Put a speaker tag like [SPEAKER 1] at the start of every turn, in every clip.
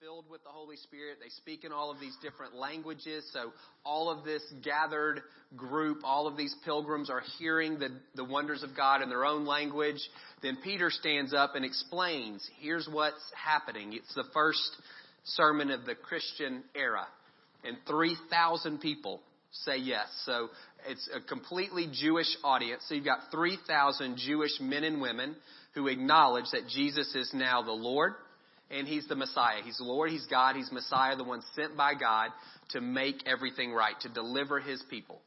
[SPEAKER 1] filled with the Holy Spirit. They speak in all of these different languages. So all of this gathered group, all of these pilgrims are hearing the, the wonders of God in their own language. Then Peter stands up and explains, here's what's happening. It's the first sermon of the Christian era. And 3,000 people say yes. So it's a completely Jewish audience. So you've got 3,000 Jewish men and women who acknowledge that Jesus is now the Lord and He's the Messiah. He's Lord, He's God, He's Messiah, the one sent by God to make everything right, to deliver His people.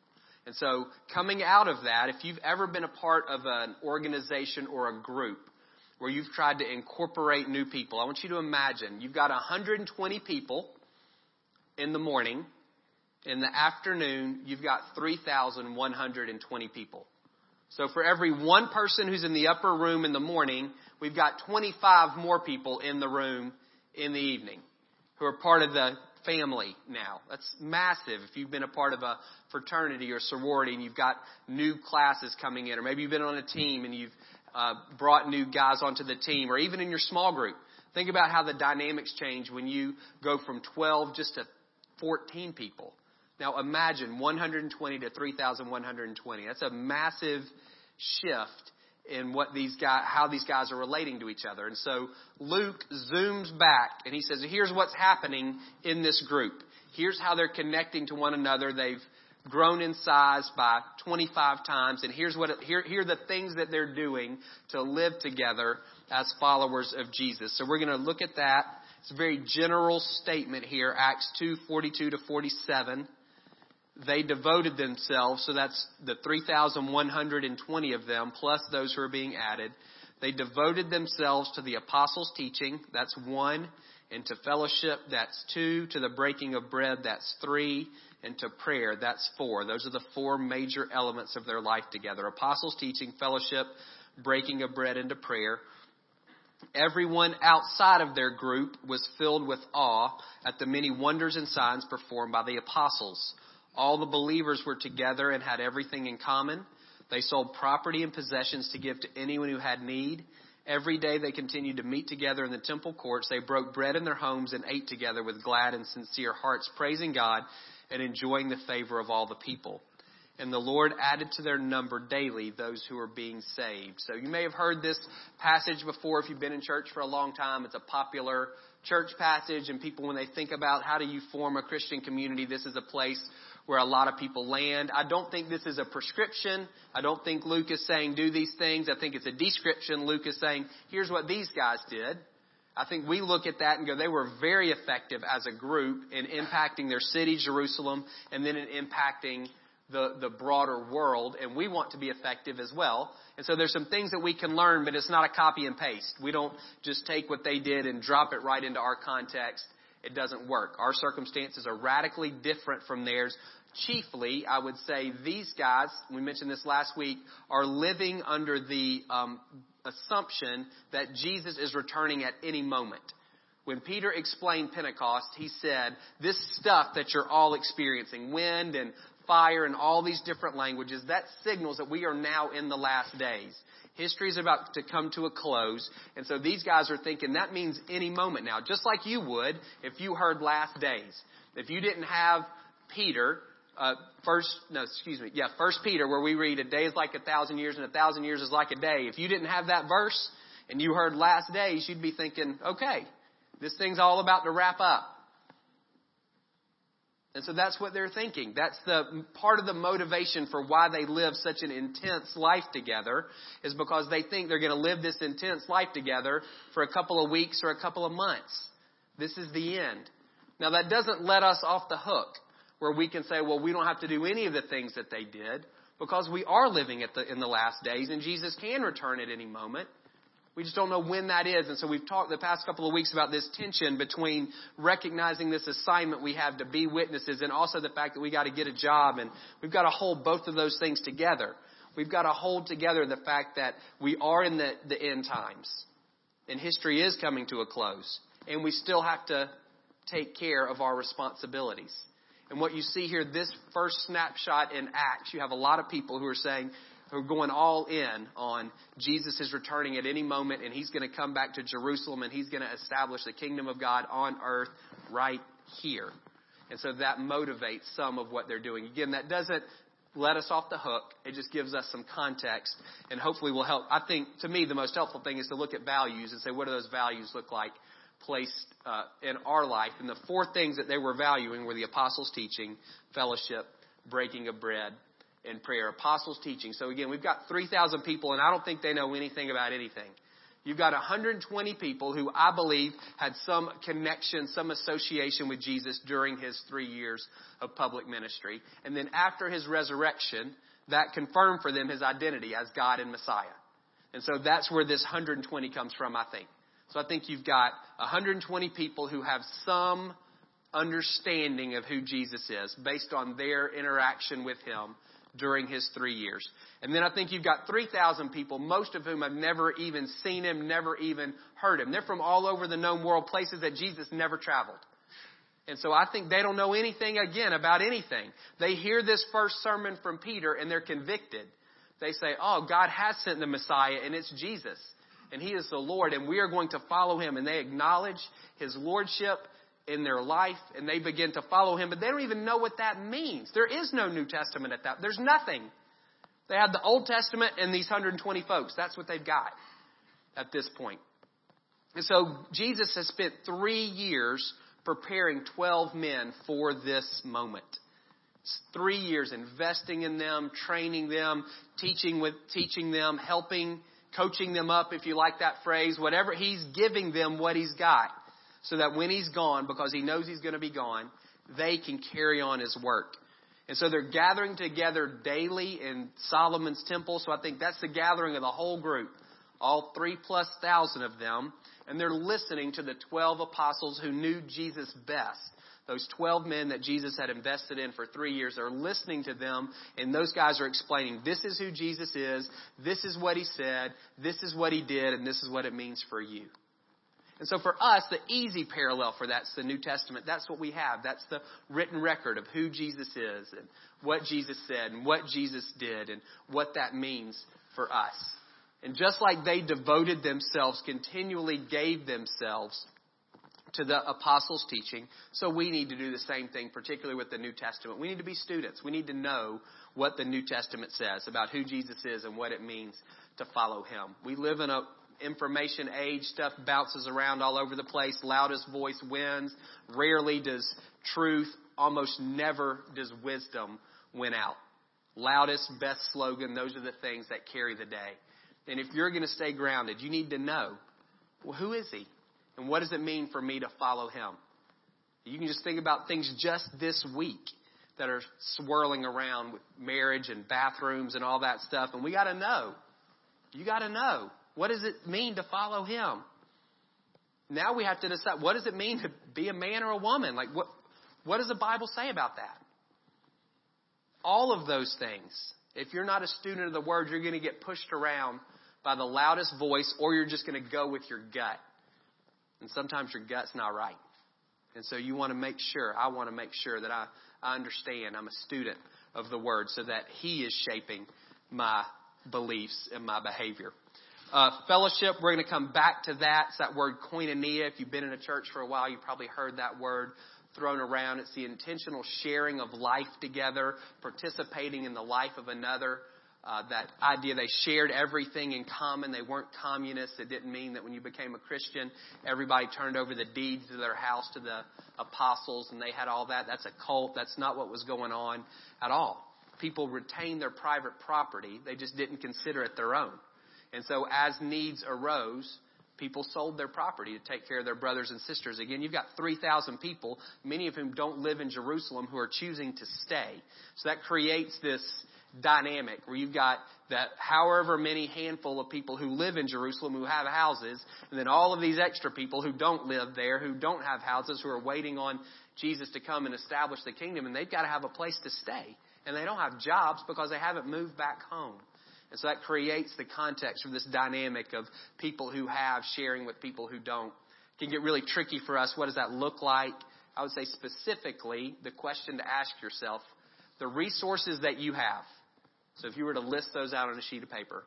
[SPEAKER 1] And so coming out of that, if you've ever been a part of an organization or a group where you've tried to incorporate new people, I want you to imagine you've got 120 people in the morning. In the afternoon, you've got 3,120 people. So for every one person who's in the upper room in the morning, we've got 25 more people in the room in the evening who are part of the family now. That's massive. If you've been a part of a fraternity or sorority and you've got new classes coming in, or maybe you've been on a team and you've uh, brought new guys onto the team, or even in your small group. Think about how the dynamics change when you go from 12 just to 14 people. Now imagine 120 to 3,120. That's a massive shift in what these guys, how these guys are relating to each other. And so Luke zooms back and he says, here's what's happening in this group. Here's how they're connecting to one another. They've grown in size by 25 times. And here's what, here, here are the things that they're doing to live together as followers of Jesus. So we're going to look at that. It's a very general statement here, Acts 2, 42 to 47 they devoted themselves, so that's the 3,120 of them, plus those who are being added. They devoted themselves to the apostles' teaching, that's one, and to fellowship, that's two, to the breaking of bread, that's three, and to prayer, that's four. Those are the four major elements of their life together. Apostles' teaching, fellowship, breaking of bread, and to prayer. Everyone outside of their group was filled with awe at the many wonders and signs performed by the apostles. All the believers were together and had everything in common. They sold property and possessions to give to anyone who had need. Every day they continued to meet together in the temple courts. They broke bread in their homes and ate together with glad and sincere hearts, praising God and enjoying the favor of all the people. And the Lord added to their number daily those who were being saved. So you may have heard this passage before if you've been in church for a long time. It's a popular church passage and people when they think about how do you form a Christian community, this is a place where a lot of people land. I don't think this is a prescription. I don't think Luke is saying do these things. I think it's a description. Luke is saying here's what these guys did. I think we look at that and go, they were very effective as a group in impacting their city, Jerusalem, and then in impacting the, the broader world, and we want to be effective as well. And so there's some things that we can learn, but it's not a copy and paste. We don't just take what they did and drop it right into our context. It doesn't work. Our circumstances are radically different from theirs, chiefly, I would say these guys, we mentioned this last week, are living under the um, assumption that Jesus is returning at any moment. When Peter explained Pentecost, he said, This stuff that you're all experiencing, wind and fire and all these different languages, that signals that we are now in the last days. History is about to come to a close. And so these guys are thinking that means any moment now, just like you would if you heard last days. If you didn't have Peter uh, first, no, excuse me, yeah, First Peter, where we read, "A day is like a thousand years, and a thousand years is like a day." If you didn't have that verse and you heard last days, you'd be thinking, "Okay, this thing's all about to wrap up." And so that's what they're thinking. That's the part of the motivation for why they live such an intense life together is because they think they're going to live this intense life together for a couple of weeks or a couple of months. This is the end. Now that doesn't let us off the hook where we can say, well, we don't have to do any of the things that they did because we are living the, in the last days and Jesus can return at any moment. We just don't know when that is. And so we've talked the past couple of weeks about this tension between recognizing this assignment we have to be witnesses and also the fact that we got to get a job and we've got to hold both of those things together. We've got to hold together the fact that we are in the, the end times and history is coming to a close and we still have to take care of our responsibilities. And what you see here, this first snapshot in Acts, you have a lot of people who are saying, who are going all in on Jesus is returning at any moment and he's going to come back to Jerusalem and he's going to establish the kingdom of God on earth right here. And so that motivates some of what they're doing. Again, that doesn't let us off the hook. It just gives us some context and hopefully will help. I think to me the most helpful thing is to look at values and say what do those values look like placed uh, in our life. And the four things that they were valuing were the apostles' teaching, fellowship, breaking of bread, and prayer. Apostles' teaching. So again, we've got 3,000 people, and I don't think they know anything about anything. You've got 120 people who I believe had some connection, some association with Jesus during his three years of public ministry. And then after his resurrection, that confirmed for them his identity as God and Messiah. And so that's where this 120 comes from, I think. So I think you've got 120 people who have some understanding of who Jesus is based on their interaction with him during his three years. And then I think you've got 3,000 people, most of whom have never even seen him, never even heard him. They're from all over the known world, places that Jesus never traveled. And so I think they don't know anything again about anything. They hear this first sermon from Peter and they're convicted. They say, oh, God has sent the Messiah and it's Jesus and He is the Lord, and we are going to follow Him. And they acknowledge His Lordship in their life, and they begin to follow Him, but they don't even know what that means. There is no New Testament at that. There's nothing. They have the Old Testament and these 120 folks. That's what they've got at this point. And so Jesus has spent three years preparing 12 men for this moment. It's three years investing in them, training them, teaching with, teaching them, helping coaching them up, if you like that phrase, whatever, he's giving them what he's got so that when he's gone, because he knows he's going to be gone, they can carry on his work. And so they're gathering together daily in Solomon's temple. So I think that's the gathering of the whole group, all three plus thousand of them. And they're listening to the 12 apostles who knew Jesus best those 12 men that Jesus had invested in for three years are listening to them, and those guys are explaining, this is who Jesus is, this is what he said, this is what he did, and this is what it means for you. And so for us, the easy parallel for that's the New Testament. That's what we have. That's the written record of who Jesus is and what Jesus said and what Jesus did and what that means for us. And just like they devoted themselves, continually gave themselves to the apostles' teaching. So we need to do the same thing, particularly with the New Testament. We need to be students. We need to know what the New Testament says about who Jesus is and what it means to follow him. We live in a information age. Stuff bounces around all over the place. Loudest voice wins. Rarely does truth, almost never does wisdom win out. Loudest, best slogan, those are the things that carry the day. And if you're going to stay grounded, you need to know, well, who is he? And what does it mean for me to follow him? You can just think about things just this week that are swirling around with marriage and bathrooms and all that stuff. And we got to know. You got to know. What does it mean to follow him? Now we have to decide what does it mean to be a man or a woman? Like what what does the Bible say about that? All of those things. If you're not a student of the word, you're going to get pushed around by the loudest voice or you're just going to go with your gut. And sometimes your gut's not right. And so you want to make sure, I want to make sure that I, I understand I'm a student of the Word so that He is shaping my beliefs and my behavior. Uh, fellowship, we're going to come back to that. It's that word koinonia. If you've been in a church for a while, you probably heard that word thrown around. It's the intentional sharing of life together, participating in the life of another. Uh, that idea they shared everything in common. They weren't communists. It didn't mean that when you became a Christian, everybody turned over the deeds of their house to the apostles and they had all that. That's a cult. That's not what was going on at all. People retained their private property. They just didn't consider it their own. And so as needs arose, people sold their property to take care of their brothers and sisters. Again, you've got 3,000 people, many of whom don't live in Jerusalem, who are choosing to stay. So that creates this dynamic where you've got that however many handful of people who live in Jerusalem who have houses, and then all of these extra people who don't live there, who don't have houses, who are waiting on Jesus to come and establish the kingdom, and they've got to have a place to stay. And they don't have jobs because they haven't moved back home. And so that creates the context for this dynamic of people who have sharing with people who don't. It can get really tricky for us. What does that look like? I would say specifically, the question to ask yourself, the resources that you have, So if you were to list those out on a sheet of paper,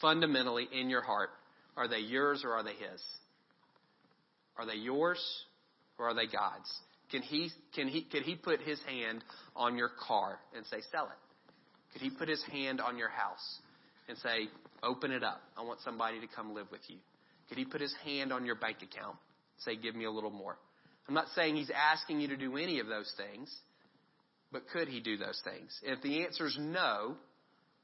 [SPEAKER 1] fundamentally in your heart, are they yours or are they His? Are they yours or are they God's? Can he, can he, could he put his hand on your car and say, sell it? Could he put his hand on your house and say, open it up? I want somebody to come live with you. Could he put his hand on your bank account and say, give me a little more? I'm not saying he's asking you to do any of those things, but could he do those things? If the answer is no,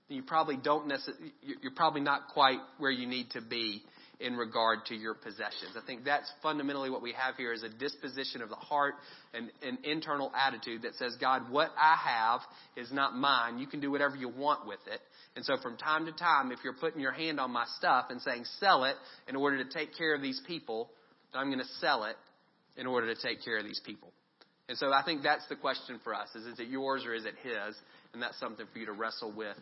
[SPEAKER 1] you probably don't necessarily, you're probably not quite where you need to be in regard to your possessions. I think that's fundamentally what we have here is a disposition of the heart and an internal attitude that says, God, what I have is not mine. You can do whatever you want with it. And so from time to time, if you're putting your hand on my stuff and saying, sell it in order to take care of these people, I'm going to sell it in order to take care of these people. And so I think that's the question for us: is is it yours or is it His? And that's something for you to wrestle with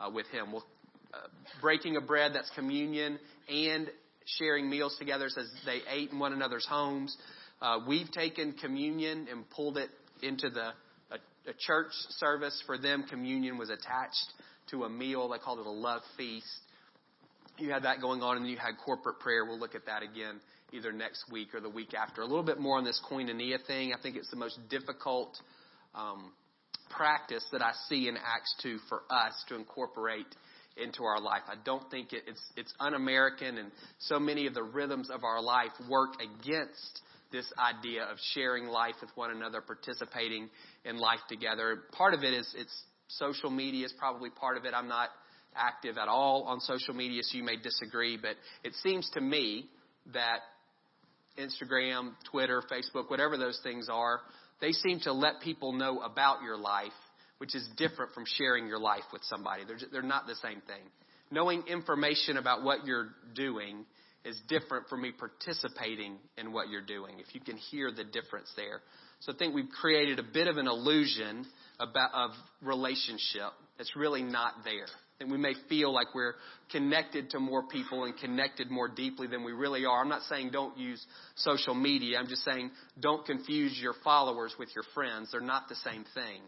[SPEAKER 1] uh, with Him. Well, uh, breaking of bread, that's communion, and sharing meals together says they ate in one another's homes. Uh, we've taken communion and pulled it into the a, a church service. For them, communion was attached to a meal. They called it a love feast. You had that going on, and you had corporate prayer. We'll look at that again either next week or the week after. A little bit more on this koinonia thing. I think it's the most difficult um, practice that I see in Acts 2 for us to incorporate into our life. I don't think it, it's it's un-American, and so many of the rhythms of our life work against this idea of sharing life with one another, participating in life together. Part of it is it's social media is probably part of it. I'm not active at all on social media, so you may disagree, but it seems to me that Instagram, Twitter, Facebook, whatever those things are, they seem to let people know about your life which is different from sharing your life with somebody. They're, they're not the same thing. Knowing information about what you're doing is different from me participating in what you're doing, if you can hear the difference there. So I think we've created a bit of an illusion about, of relationship that's really not there. And we may feel like we're connected to more people and connected more deeply than we really are. I'm not saying don't use social media. I'm just saying don't confuse your followers with your friends. They're not the same thing.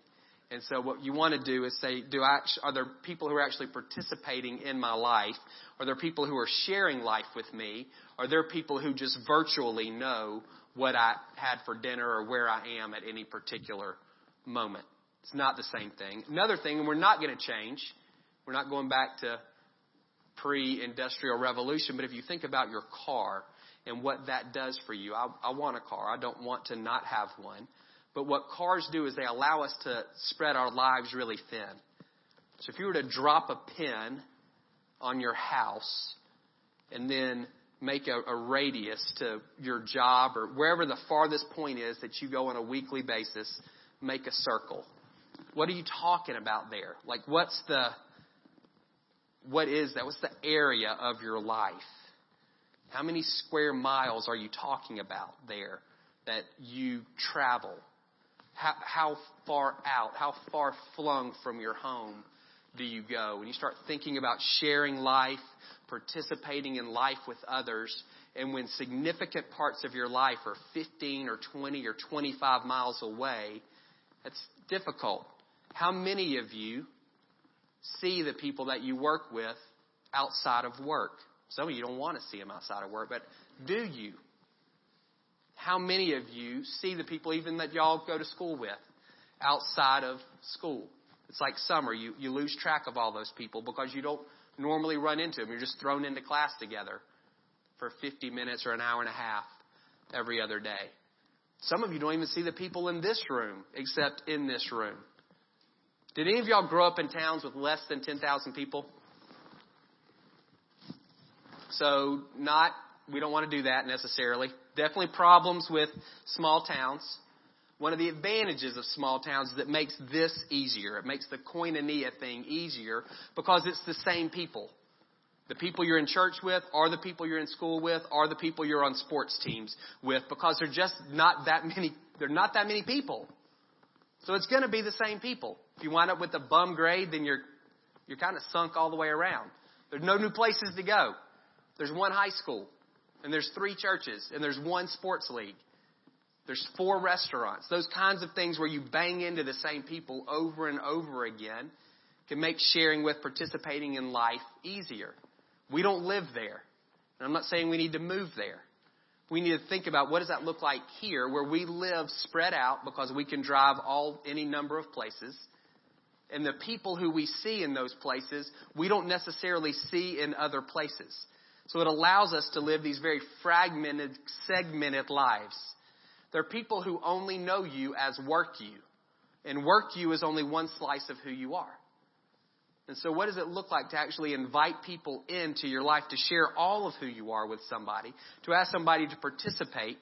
[SPEAKER 1] And so what you want to do is say, do I, are there people who are actually participating in my life? Are there people who are sharing life with me? Are there people who just virtually know what I had for dinner or where I am at any particular moment? It's not the same thing. Another thing, and we're not going to change, we're not going back to pre-industrial revolution, but if you think about your car and what that does for you, I, I want a car. I don't want to not have one. But what cars do is they allow us to spread our lives really thin. So if you were to drop a pin on your house and then make a, a, radius to your job or wherever the farthest point is that you go on a weekly basis, make a circle. What are you talking about there? Like what's the what is that? What's the area of your life? How many square miles are you talking about there that you travel? How, how far out, how far flung from your home do you go? When you start thinking about sharing life, participating in life with others, and when significant parts of your life are 15 or 20 or 25 miles away, that's difficult. How many of you see the people that you work with outside of work? Some of you don't want to see them outside of work, but do you? how many of you see the people even that y'all go to school with outside of school? It's like summer. You, you lose track of all those people because you don't normally run into them. You're just thrown into class together for 50 minutes or an hour and a half every other day. Some of you don't even see the people in this room except in this room. Did any of y'all grow up in towns with less than 10,000 people? So, not, we don't want to do that necessarily. Definitely problems with small towns. One of the advantages of small towns is it makes this easier. It makes the koinonia thing easier because it's the same people. The people you're in church with are the people you're in school with are the people you're on sports teams with because they're just not that many, they're not that many people. So it's going to be the same people. If you wind up with a bum grade, then you're, you're kind of sunk all the way around. There's no new places to go. There's one high school and there's three churches, and there's one sports league. There's four restaurants. Those kinds of things where you bang into the same people over and over again. can make sharing with, participating in life easier. We don't live there. And I'm not saying we need to move there. We need to think about what does that look like here where we live spread out because we can drive all any number of places. And the people who we see in those places, we don't necessarily see in other places. So it allows us to live these very fragmented, segmented lives. There are people who only know you as work you. And work you is only one slice of who you are. And so, what does it look like to actually invite people into your life to share all of who you are with somebody, to ask somebody to participate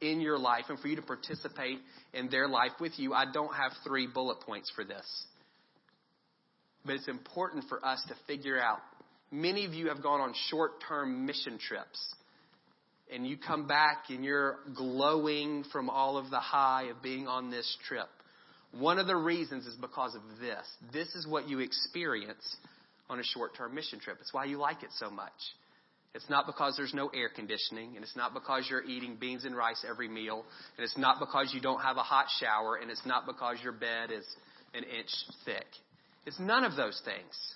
[SPEAKER 1] in your life and for you to participate in their life with you? I don't have three bullet points for this. But it's important for us to figure out. Many of you have gone on short term mission trips. And you come back and you're glowing from all of the high of being on this trip. One of the reasons is because of this. This is what you experience on a short term mission trip. It's why you like it so much. It's not because there's no air conditioning, and it's not because you're eating beans and rice every meal, and it's not because you don't have a hot shower, and it's not because your bed is an inch thick. It's none of those things.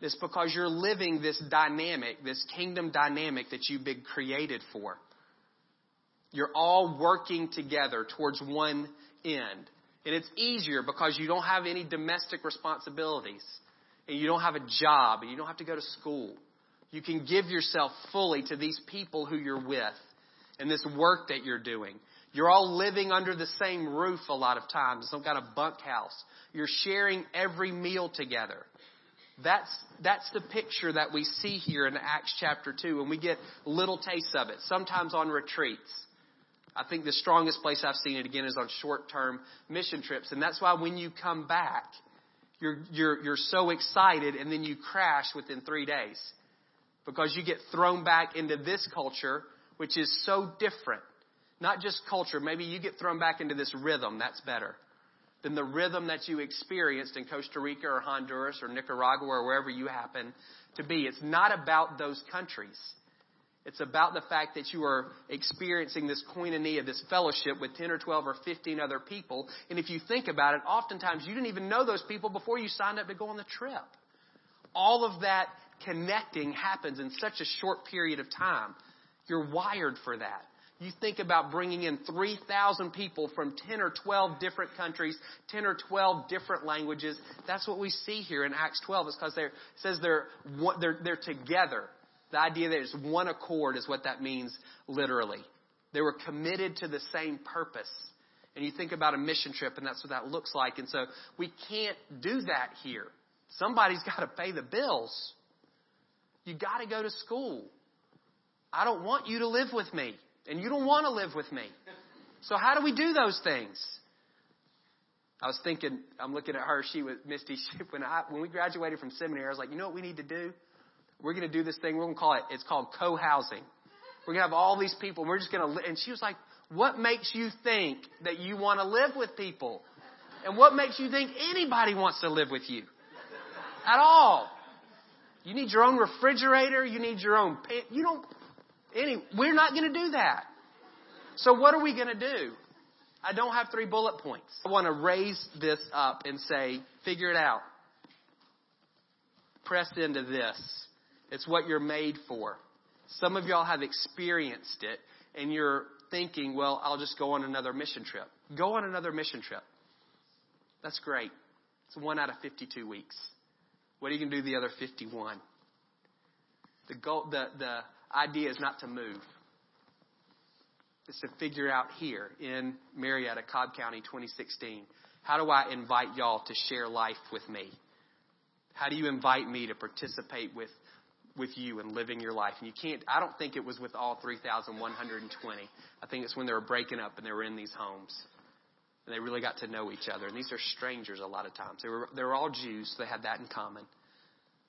[SPEAKER 1] It's because you're living this dynamic, this kingdom dynamic that you've been created for. You're all working together towards one end. And it's easier because you don't have any domestic responsibilities and you don't have a job and you don't have to go to school. You can give yourself fully to these people who you're with and this work that you're doing. You're all living under the same roof a lot of times, some kind of bunkhouse. You're sharing every meal together. That's, that's the picture that we see here in Acts chapter 2, and we get little tastes of it, sometimes on retreats. I think the strongest place I've seen it again is on short term mission trips. And that's why when you come back, you're, you're, you're so excited and then you crash within three days. Because you get thrown back into this culture, which is so different. Not just culture, maybe you get thrown back into this rhythm, that's better. Than the rhythm that you experienced in Costa Rica or Honduras or Nicaragua or wherever you happen to be. It's not about those countries. It's about the fact that you are experiencing this koinonia, this fellowship with 10 or 12 or 15 other people. And if you think about it, oftentimes you didn't even know those people before you signed up to go on the trip. All of that connecting happens in such a short period of time. You're wired for that. You think about bringing in 3,000 people from 10 or 12 different countries, 10 or 12 different languages. That's what we see here in Acts 12. It's because it says they're, they're, they're together. The idea that it's one accord is what that means literally. They were committed to the same purpose. And you think about a mission trip, and that's what that looks like. And so we can't do that here. Somebody's got to pay the bills. You got to go to school. I don't want you to live with me, and you don't want to live with me. So how do we do those things? I was thinking, I'm looking at her. She was Misty. She, when I when we graduated from seminary, I was like, you know what we need to do? We're going to do this thing. We're going to call it, it's called co-housing. We're going to have all these people. And we're just going to, and she was like, what makes you think that you want to live with people? And what makes you think anybody wants to live with you? At all. You need your own refrigerator. You need your own, you don't, any, we're not going to do that. So what are we going to do? I don't have three bullet points. I want to raise this up and say, figure it out. Press into this. It's what you're made for. Some of y'all have experienced it and you're thinking, well, I'll just go on another mission trip. Go on another mission trip. That's great. It's one out of 52 weeks. What are you going to do the other 51? The goal, the, the idea is not to move. It's to figure out here in Marietta, Cobb County, 2016. How do I invite y'all to share life with me? How do you invite me to participate with with you and living your life. And you can't, I don't think it was with all 3,120. I think it's when they were breaking up and they were in these homes. And they really got to know each other. And these are strangers a lot of times. They were, they were all Jews, so they had that in common.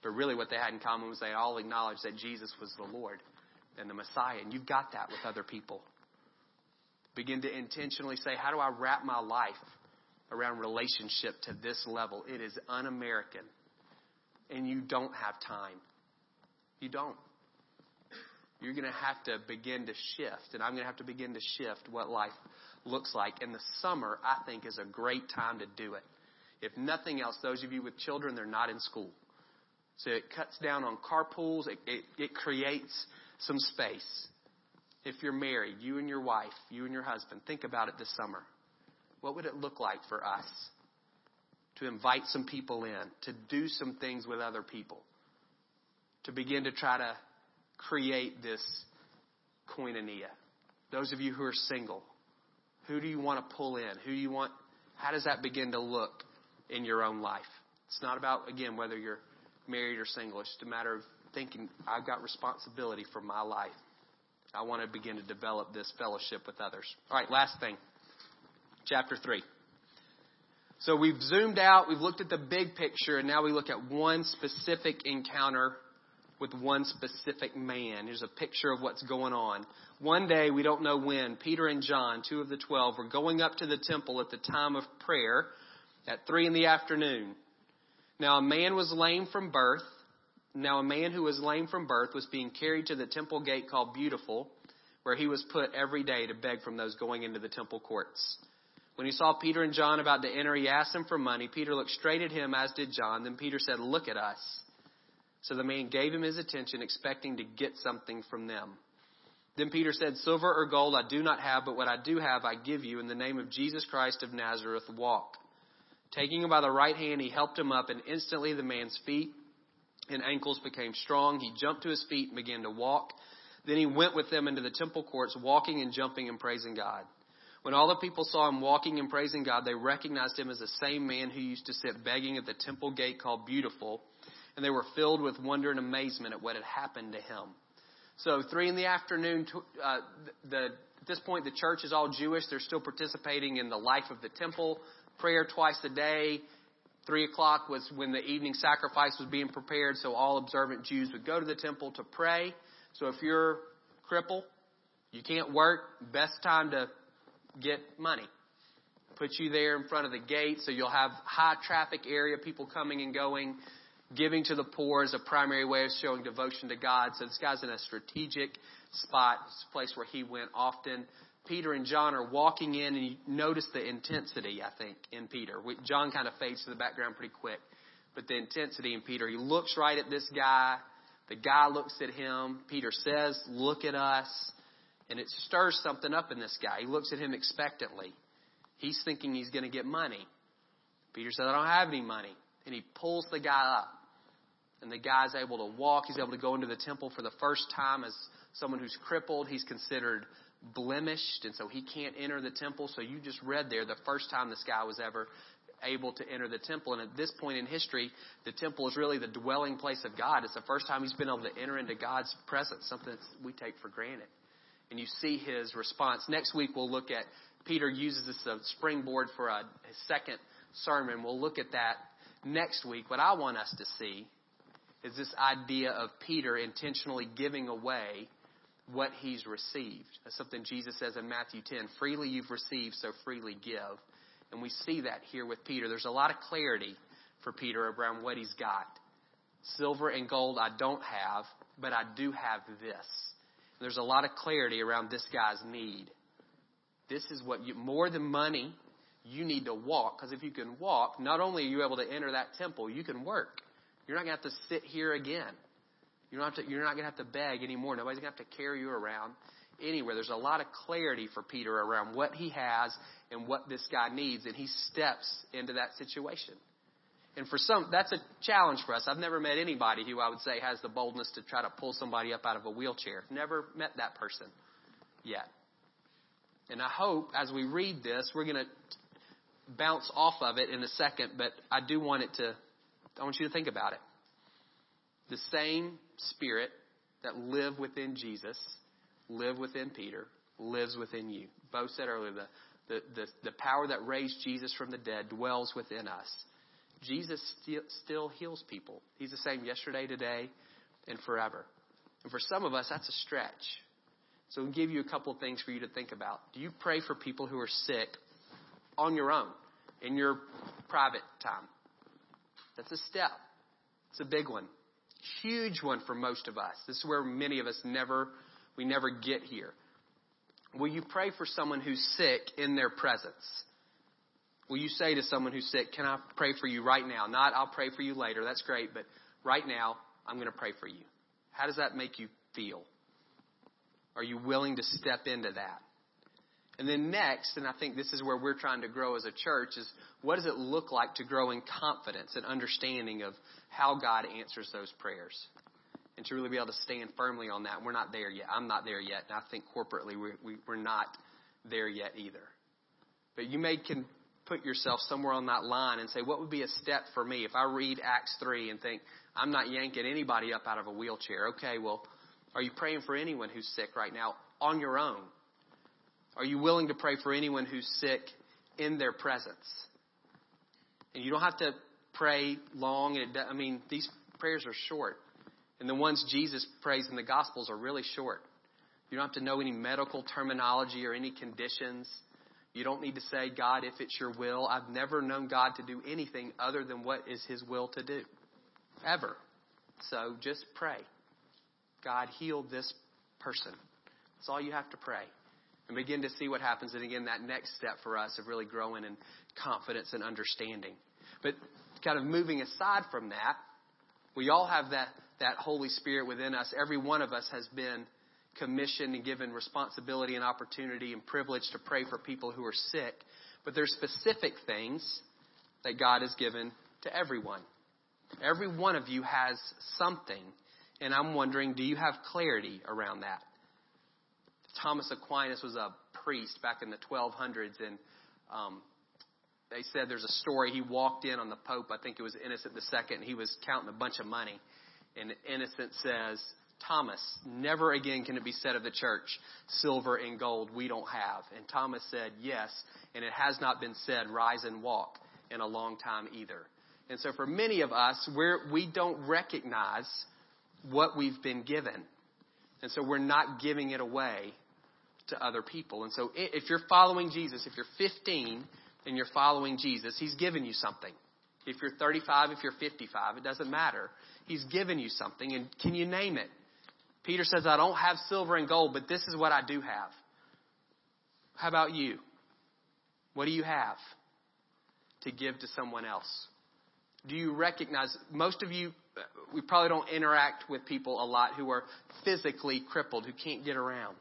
[SPEAKER 1] But really what they had in common was they all acknowledged that Jesus was the Lord and the Messiah. And you've got that with other people. Begin to intentionally say, how do I wrap my life around relationship to this level? It is un American. And you don't have time. You don't. You're going to have to begin to shift, and I'm going to have to begin to shift what life looks like. And the summer, I think, is a great time to do it. If nothing else, those of you with children, they're not in school. So it cuts down on carpools. It, it, it creates some space. If you're married, you and your wife, you and your husband, think about it this summer. What would it look like for us to invite some people in, to do some things with other people, to begin to try to create this koinonia? Those of you who are single, who do you want to pull in? Who do you want? How does that begin to look in your own life? It's not about, again, whether you're married or single. It's just a matter of thinking, I've got responsibility for my life. I want to begin to develop this fellowship with others. All right, last thing. Chapter 3. So we've zoomed out, we've looked at the big picture, and now we look at one specific encounter with one specific man. Here's a picture of what's going on. One day, we don't know when, Peter and John, two of the twelve, were going up to the temple at the time of prayer at three in the afternoon. Now a man was lame from birth. Now a man who was lame from birth was being carried to the temple gate called Beautiful, where he was put every day to beg from those going into the temple courts. When he saw Peter and John about to enter, he asked them for money. Peter looked straight at him, as did John. Then Peter said, Look at us. So the man gave him his attention, expecting to get something from them. Then Peter said, Silver or gold I do not have, but what I do have I give you. In the name of Jesus Christ of Nazareth, walk. Taking him by the right hand, he helped him up, and instantly the man's feet and ankles became strong. He jumped to his feet and began to walk. Then he went with them into the temple courts, walking and jumping and praising God. When all the people saw him walking and praising God, they recognized him as the same man who used to sit begging at the temple gate called Beautiful, and they were filled with wonder and amazement at what had happened to him. So, three in the afternoon, uh, the, at this point, the church is all Jewish. They're still participating in the life of the temple, prayer twice a day. Three o'clock was when the evening sacrifice was being prepared, so all observant Jews would go to the temple to pray. So, if you're crippled, you can't work, best time to get money. Put you there in front of the gate so you'll have high traffic area, people coming and going. Giving to the poor is a primary way of showing devotion to God. So this guy's in a strategic spot. It's a place where he went often. Peter and John are walking in, and you notice the intensity, I think, in Peter. John kind of fades to the background pretty quick. But the intensity in Peter, he looks right at this guy. The guy looks at him. Peter says, Look at us. And it stirs something up in this guy. He looks at him expectantly. He's thinking he's going to get money. Peter says, I don't have any money. And he pulls the guy up. And the guy's able to walk. He's able to go into the temple for the first time as someone who's crippled. He's considered blemished, and so he can't enter the temple. So you just read there the first time this guy was ever able to enter the temple. And at this point in history, the temple is really the dwelling place of God. It's the first time he's been able to enter into God's presence, something that we take for granted and you see his response. Next week, we'll look at Peter uses this as a springboard for a, second sermon. We'll look at that next week. What I want us to see is this idea of Peter intentionally giving away what he's received. That's something Jesus says in Matthew 10 freely you've received, so freely give. And we see that here with Peter. There's a lot of clarity for Peter around what he's got. Silver and gold I don't have, but I do have this. There's a lot of clarity around this guy's need. This is what you, more than money, you need to walk. Because if you can walk, not only are you able to enter that temple, you can work. You're not going to have to sit here again. You're not, have to, you're not going to have to beg anymore. Nobody's going to have to carry you around anywhere. There's a lot of clarity for Peter around what he has and what this guy needs, and he steps into that situation. And for some, that's a challenge for us. I've never met anybody who I would say has the boldness to try to pull somebody up out of a wheelchair. Never met that person yet. And I hope as we read this, we're going to bounce off of it in a second, but I do want it to, I want you to think about it. The same spirit that lived within Jesus, lived within Peter, lives within you. Bo said earlier, the, the, the, the power that raised Jesus from the dead dwells within us. Jesus still, still heals people. He's the same yesterday, today, and forever. And for some of us, that's a stretch. So we'll give you a couple of things for you to think about. Do you pray for people who are sick on your own, in your private time? That's a step. It's a big one. Huge one for most of us. This is where many of us never, we never get here. Will you pray for someone who's sick in their presence? Will you say to someone who's sick, Can I pray for you right now? Not, I'll pray for you later. That's great, but right now, I'm going to pray for you. How does that make you feel? Are you willing to step into that? And then next, and I think this is where we're trying to grow as a church, is what does it look like to grow in confidence and understanding of how God answers those prayers? And to really be able to stand firmly on that. We're not there yet. I'm not there yet. And I think corporately we, we, we're not there yet either. But you may can put yourself somewhere on that line and say, what would be a step for me if I read Acts 3 and think, I'm not yanking anybody up out of a wheelchair? Okay, well, are you praying for anyone who's sick right now on your own? Are you willing to pray for anyone who's sick in their presence? And you don't have to pray long. And I mean, these prayers are short. And the ones Jesus prays in the Gospels are really short. You don't have to know any medical terminology or any conditions. You don't need to say, God, if it's your will. I've never known God to do anything other than what is his will to do. Ever. So just pray. God, heal this person. That's all you have to pray. And begin to see what happens. And again, that next step for us of really growing in confidence and understanding. But kind of moving aside from that, we all have that, that Holy Spirit within us. Every one of us has been commissioned and given responsibility and opportunity and privilege to pray for people who are sick. But there's specific things that God has given to everyone. Every one of you has something. And I'm wondering, do you have clarity around that? Thomas Aquinas was a priest back in the 1200s, and um, they said there's a story. He walked in on the Pope, I think it was Innocent II, and he was counting a bunch of money. And Innocent says, Thomas, never again can it be said of the church, silver and gold we don't have. And Thomas said, yes, and it has not been said, rise and walk in a long time either. And so for many of us, we're, we don't recognize what we've been given. And so we're not giving it away to other people. And so if you're following Jesus, if you're 15 and you're following Jesus, He's given you something. If you're 35, if you're 55, it doesn't matter. He's given you something. And can you name it? Peter says, I don't have silver and gold, but this is what I do have. How about you? What do you have to give to someone else? Do you recognize, most of you, uh, we probably don't interact with people a lot who are physically crippled, who can't get around.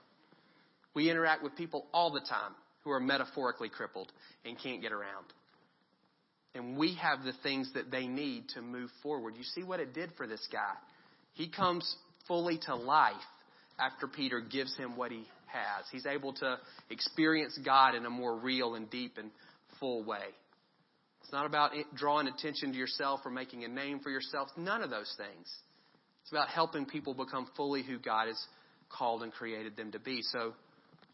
[SPEAKER 1] We interact with people all the time who are metaphorically crippled and can't get around. And we have the things that they need to move forward. You see what it did for this guy. He comes fully to life after Peter gives him what he has. He's able to experience God in a more real and deep and full way. It's not about drawing attention to yourself or making a name for yourself. None of those things. It's about helping people become fully who God has called and created them to be. So,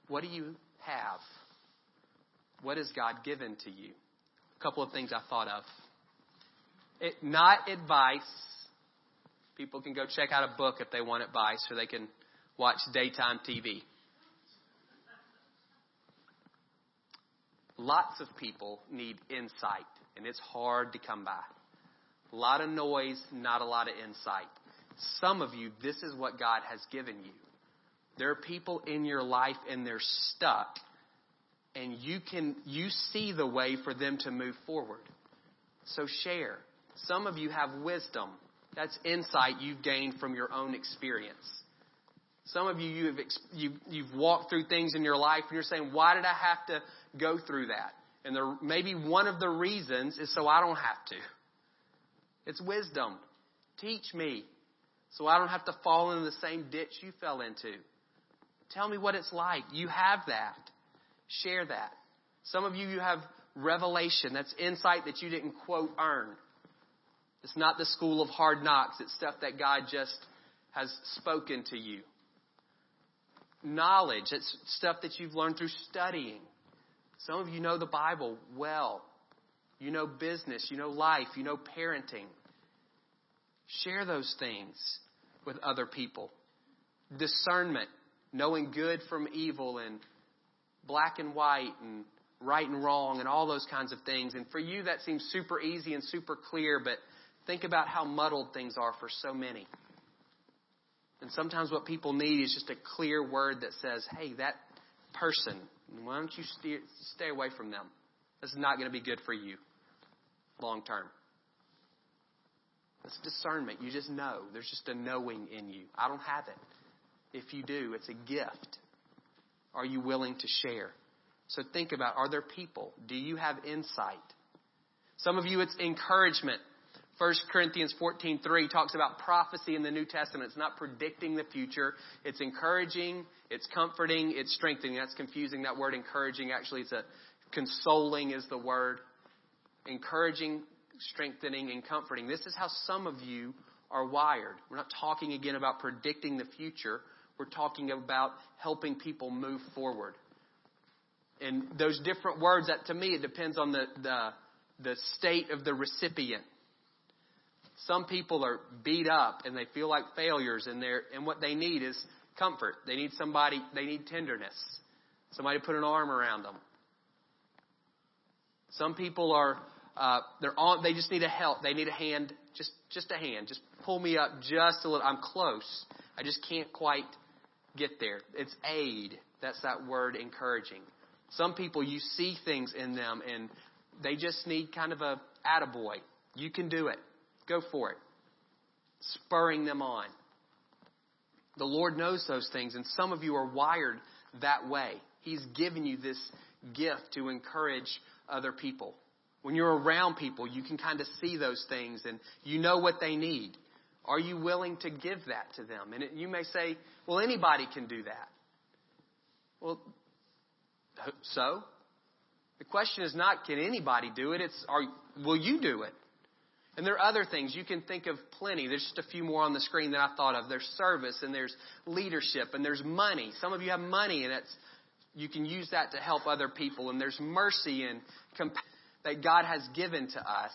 [SPEAKER 1] what do you have? What has God given to you? A couple of things I thought of. It, not advice People can go check out a book if they want advice, or they can watch daytime TV. Lots of people need insight, and it's hard to come by. A lot of noise, not a lot of insight. Some of you, this is what God has given you. There are people in your life and they're stuck, and you can you see the way for them to move forward. So share. Some of you have wisdom that's insight you've gained from your own experience. Some of you, you have, you've, you've walked through things in your life and you're saying, why did I have to go through that? And there, maybe one of the reasons is so I don't have to. It's wisdom. Teach me so I don't have to fall into the same ditch you fell into. Tell me what it's like. You have that. Share that. Some of you, you have revelation. That's insight that you didn't quote earn. It's not the school of hard knocks. It's stuff that God just has spoken to you. Knowledge. It's stuff that you've learned through studying. Some of you know the Bible well. You know business. You know life. You know parenting. Share those things with other people. Discernment. Knowing good from evil and black and white and right and wrong and all those kinds of things. And for you, that seems super easy and super clear, but Think about how muddled things are for so many. And sometimes what people need is just a clear word that says, hey, that person, why don't you stay, stay away from them? This is not going to be good for you long term. It's discernment. You just know. There's just a knowing in you. I don't have it. If you do, it's a gift. Are you willing to share? So think about are there people? Do you have insight? Some of you, it's encouragement. 1 Corinthians 14:3 talks about prophecy in the New Testament. It's not predicting the future. It's encouraging, it's comforting, it's strengthening. That's confusing that word encouraging. Actually, it's a consoling is the word. Encouraging, strengthening, and comforting. This is how some of you are wired. We're not talking again about predicting the future. We're talking about helping people move forward. And those different words that to me it depends on the, the, the state of the recipient. Some people are beat up and they feel like failures and they're, and what they need is comfort. They need somebody, they need tenderness. Somebody put an arm around them. Some people are uh, they're on they just need a help. They need a hand, just just a hand. Just pull me up just a little. I'm close. I just can't quite get there. It's aid. That's that word encouraging. Some people you see things in them and they just need kind of a attaboy. You can do it. Go for it. Spurring them on. The Lord knows those things, and some of you are wired that way. He's given you this gift to encourage other people. When you're around people, you can kind of see those things and you know what they need. Are you willing to give that to them? And it, you may say, well, anybody can do that. Well, so? The question is not, can anybody do it? It's, are, will you do it? And there are other things. You can think of plenty. There's just a few more on the screen that I thought of. There's service and there's leadership and there's money. Some of you have money and it's, you can use that to help other people. And there's mercy and compassion that God has given to us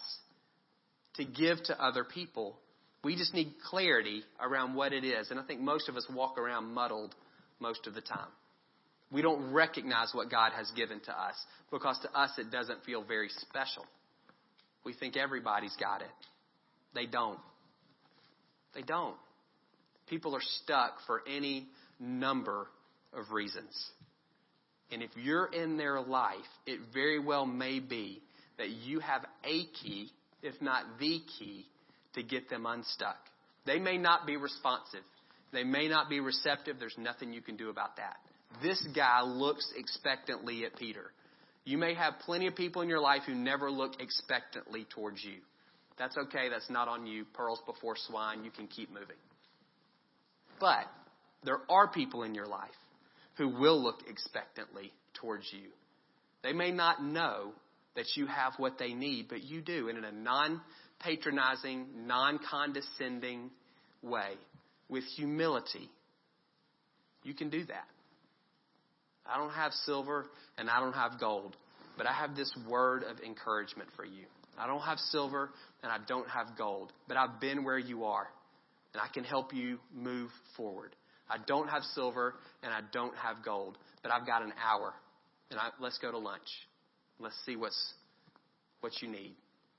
[SPEAKER 1] to give to other people. We just need clarity around what it is. And I think most of us walk around muddled most of the time. We don't recognize what God has given to us because to us it doesn't feel very special. We think everybody's got it. They don't. They don't. People are stuck for any number of reasons. And if you're in their life, it very well may be that you have a key, if not the key, to get them unstuck. They may not be responsive. They may not be receptive. There's nothing you can do about that. This guy looks expectantly at Peter. You may have plenty of people in your life who never look expectantly towards you. That's okay. That's not on you. Pearls before swine. You can keep moving. But there are people in your life who will look expectantly towards you. They may not know that you have what they need, but you do, and in a non patronizing, non condescending way, with humility. You can do that. I don't have silver and I don't have gold, but I have this word of encouragement for you. I don't have silver and I don't have gold, but I've been where you are and I can help you move forward. I don't have silver and I don't have gold, but I've got an hour and I, let's go to lunch. Let's see what's what you need.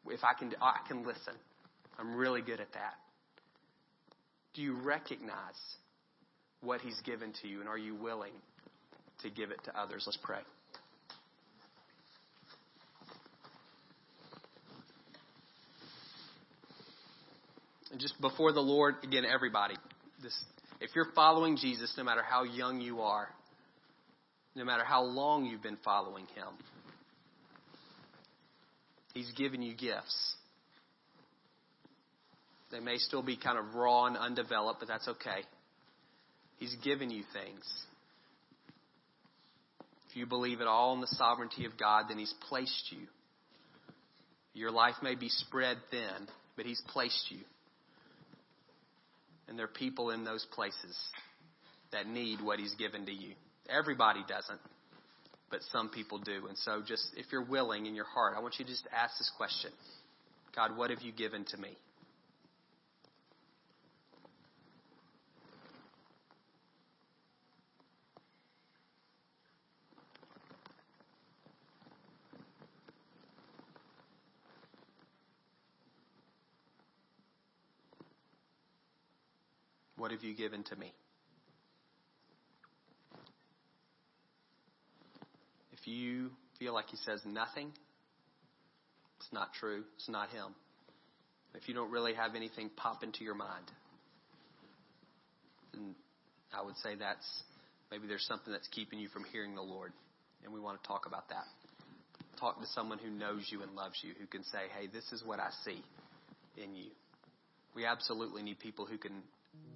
[SPEAKER 1] If I can, I can listen. I'm really good at that. Do you recognize what He's given to you, and are you willing to give it to others. Let's pray. And just before the Lord, again, everybody, this, if you're following Jesus, no matter how young you are, no matter how long you've been following Him, He's given you gifts. They may still be kind of raw and undeveloped, but that's okay. He's given you things. If you believe at all in the sovereignty of God, then He's placed you. Your life may be spread thin, but He's placed you. And there are people in those places that need what He's given to you. Everybody doesn't, but some people do. And so, just if you're willing in your heart, I want you to just ask this question God, what have you given to me? What have you given to me? If you feel like he says nothing, It's not true. It's not Him. If you don't really have anything pop into your mind, then I would say that's maybe there's something that's keeping you from hearing the Lord. And we want to talk about that. Talk to someone who knows you and loves you, who can say, hey, this is what I see in you. We absolutely need people who can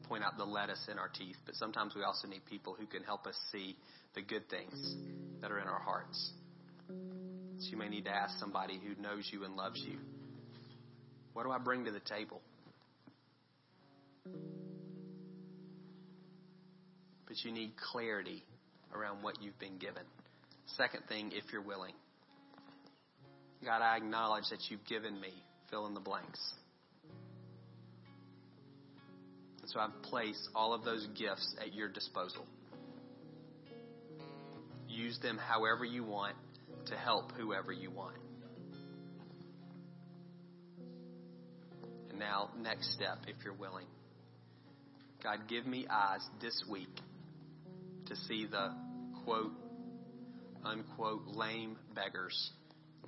[SPEAKER 1] point out the lettuce in our teeth, but sometimes we also need people who can help us see the good things that are in our hearts. So you may need to ask somebody who knows you and loves you, what do I bring to the table? But you need clarity around what you've been given. Second thing, if you're willing. God, I acknowledge that you've given me fill in the blanks. And so I've placed all of those gifts at your disposal. Use them however you want to help whoever you want. And now, next step, if you're willing. God, give me eyes this week to see the quote, unquote, lame beggars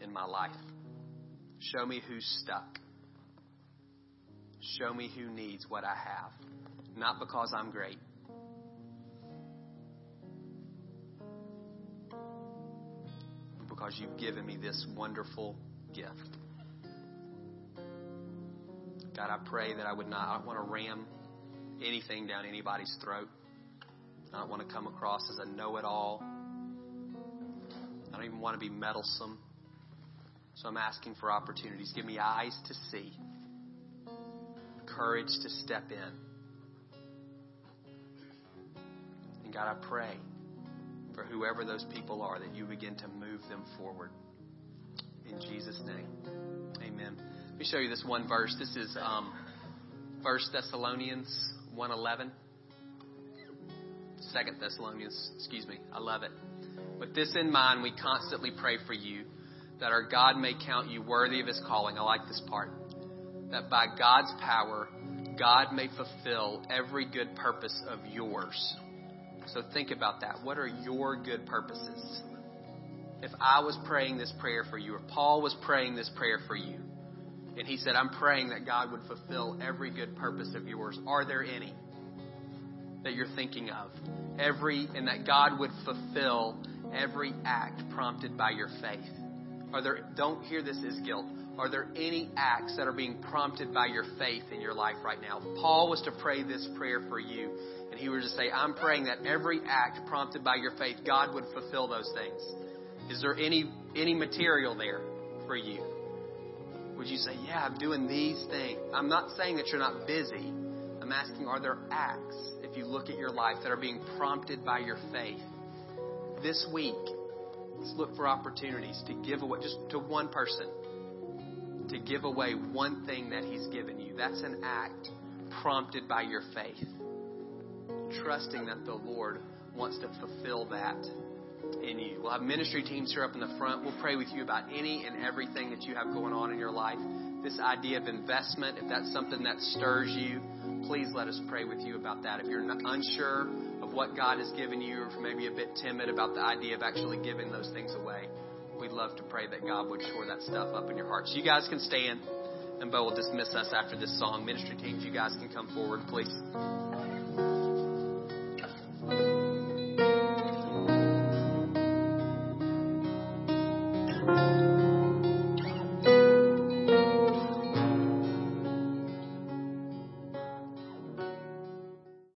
[SPEAKER 1] in my life. Show me who's stuck. Show me who needs what I have. Not because I'm great. Because you've given me this wonderful gift. God, I pray that I would not, I don't want to ram anything down anybody's throat. I don't want to come across as a know it all. I don't even want to be meddlesome. So I'm asking for opportunities. Give me eyes to see, courage to step in. And God, I pray for whoever those people are that you begin to move them forward. In Jesus' name, amen. Let me show you this one verse. This is um, 1 Thessalonians 1.11. 2 Thessalonians, excuse me, I love it. With this in mind, we constantly pray for you that our God may count you worthy of his calling. I like this part. That by God's power, God may fulfill every good purpose of yours. So think about that. What are your good purposes? If I was praying this prayer for you, or Paul was praying this prayer for you, and he said, I'm praying that God would fulfill every good purpose of yours, are there any that you're thinking of? Every, and that God would fulfill every act prompted by your faith. Are there, don't hear this as guilt. Are there any acts that are being prompted by your faith in your life right now? Paul was to pray this prayer for you, and he was to say, I'm praying that every act prompted by your faith, God would fulfill those things. Is there any, any material there for you? Would you say, Yeah, I'm doing these things? I'm not saying that you're not busy. I'm asking, are there acts, if you look at your life, that are being prompted by your faith? This week, Let's look for opportunities to give away, just to one person, to give away one thing that He's given you. That's an act prompted by your faith. Trusting that the Lord wants to fulfill that in you. We'll have ministry teams here up in the front. We'll pray with you about any and everything that you have going on in your life. This idea of investment, if that's something that stirs you, please let us pray with you about that. If you're unsure of what God has given you, or maybe a bit timid about the idea of actually giving those things away, we'd love to pray that God would shore that stuff up in your heart. So you guys can stand, and Bo will dismiss us after this song. Ministry teams, you guys can come forward, please.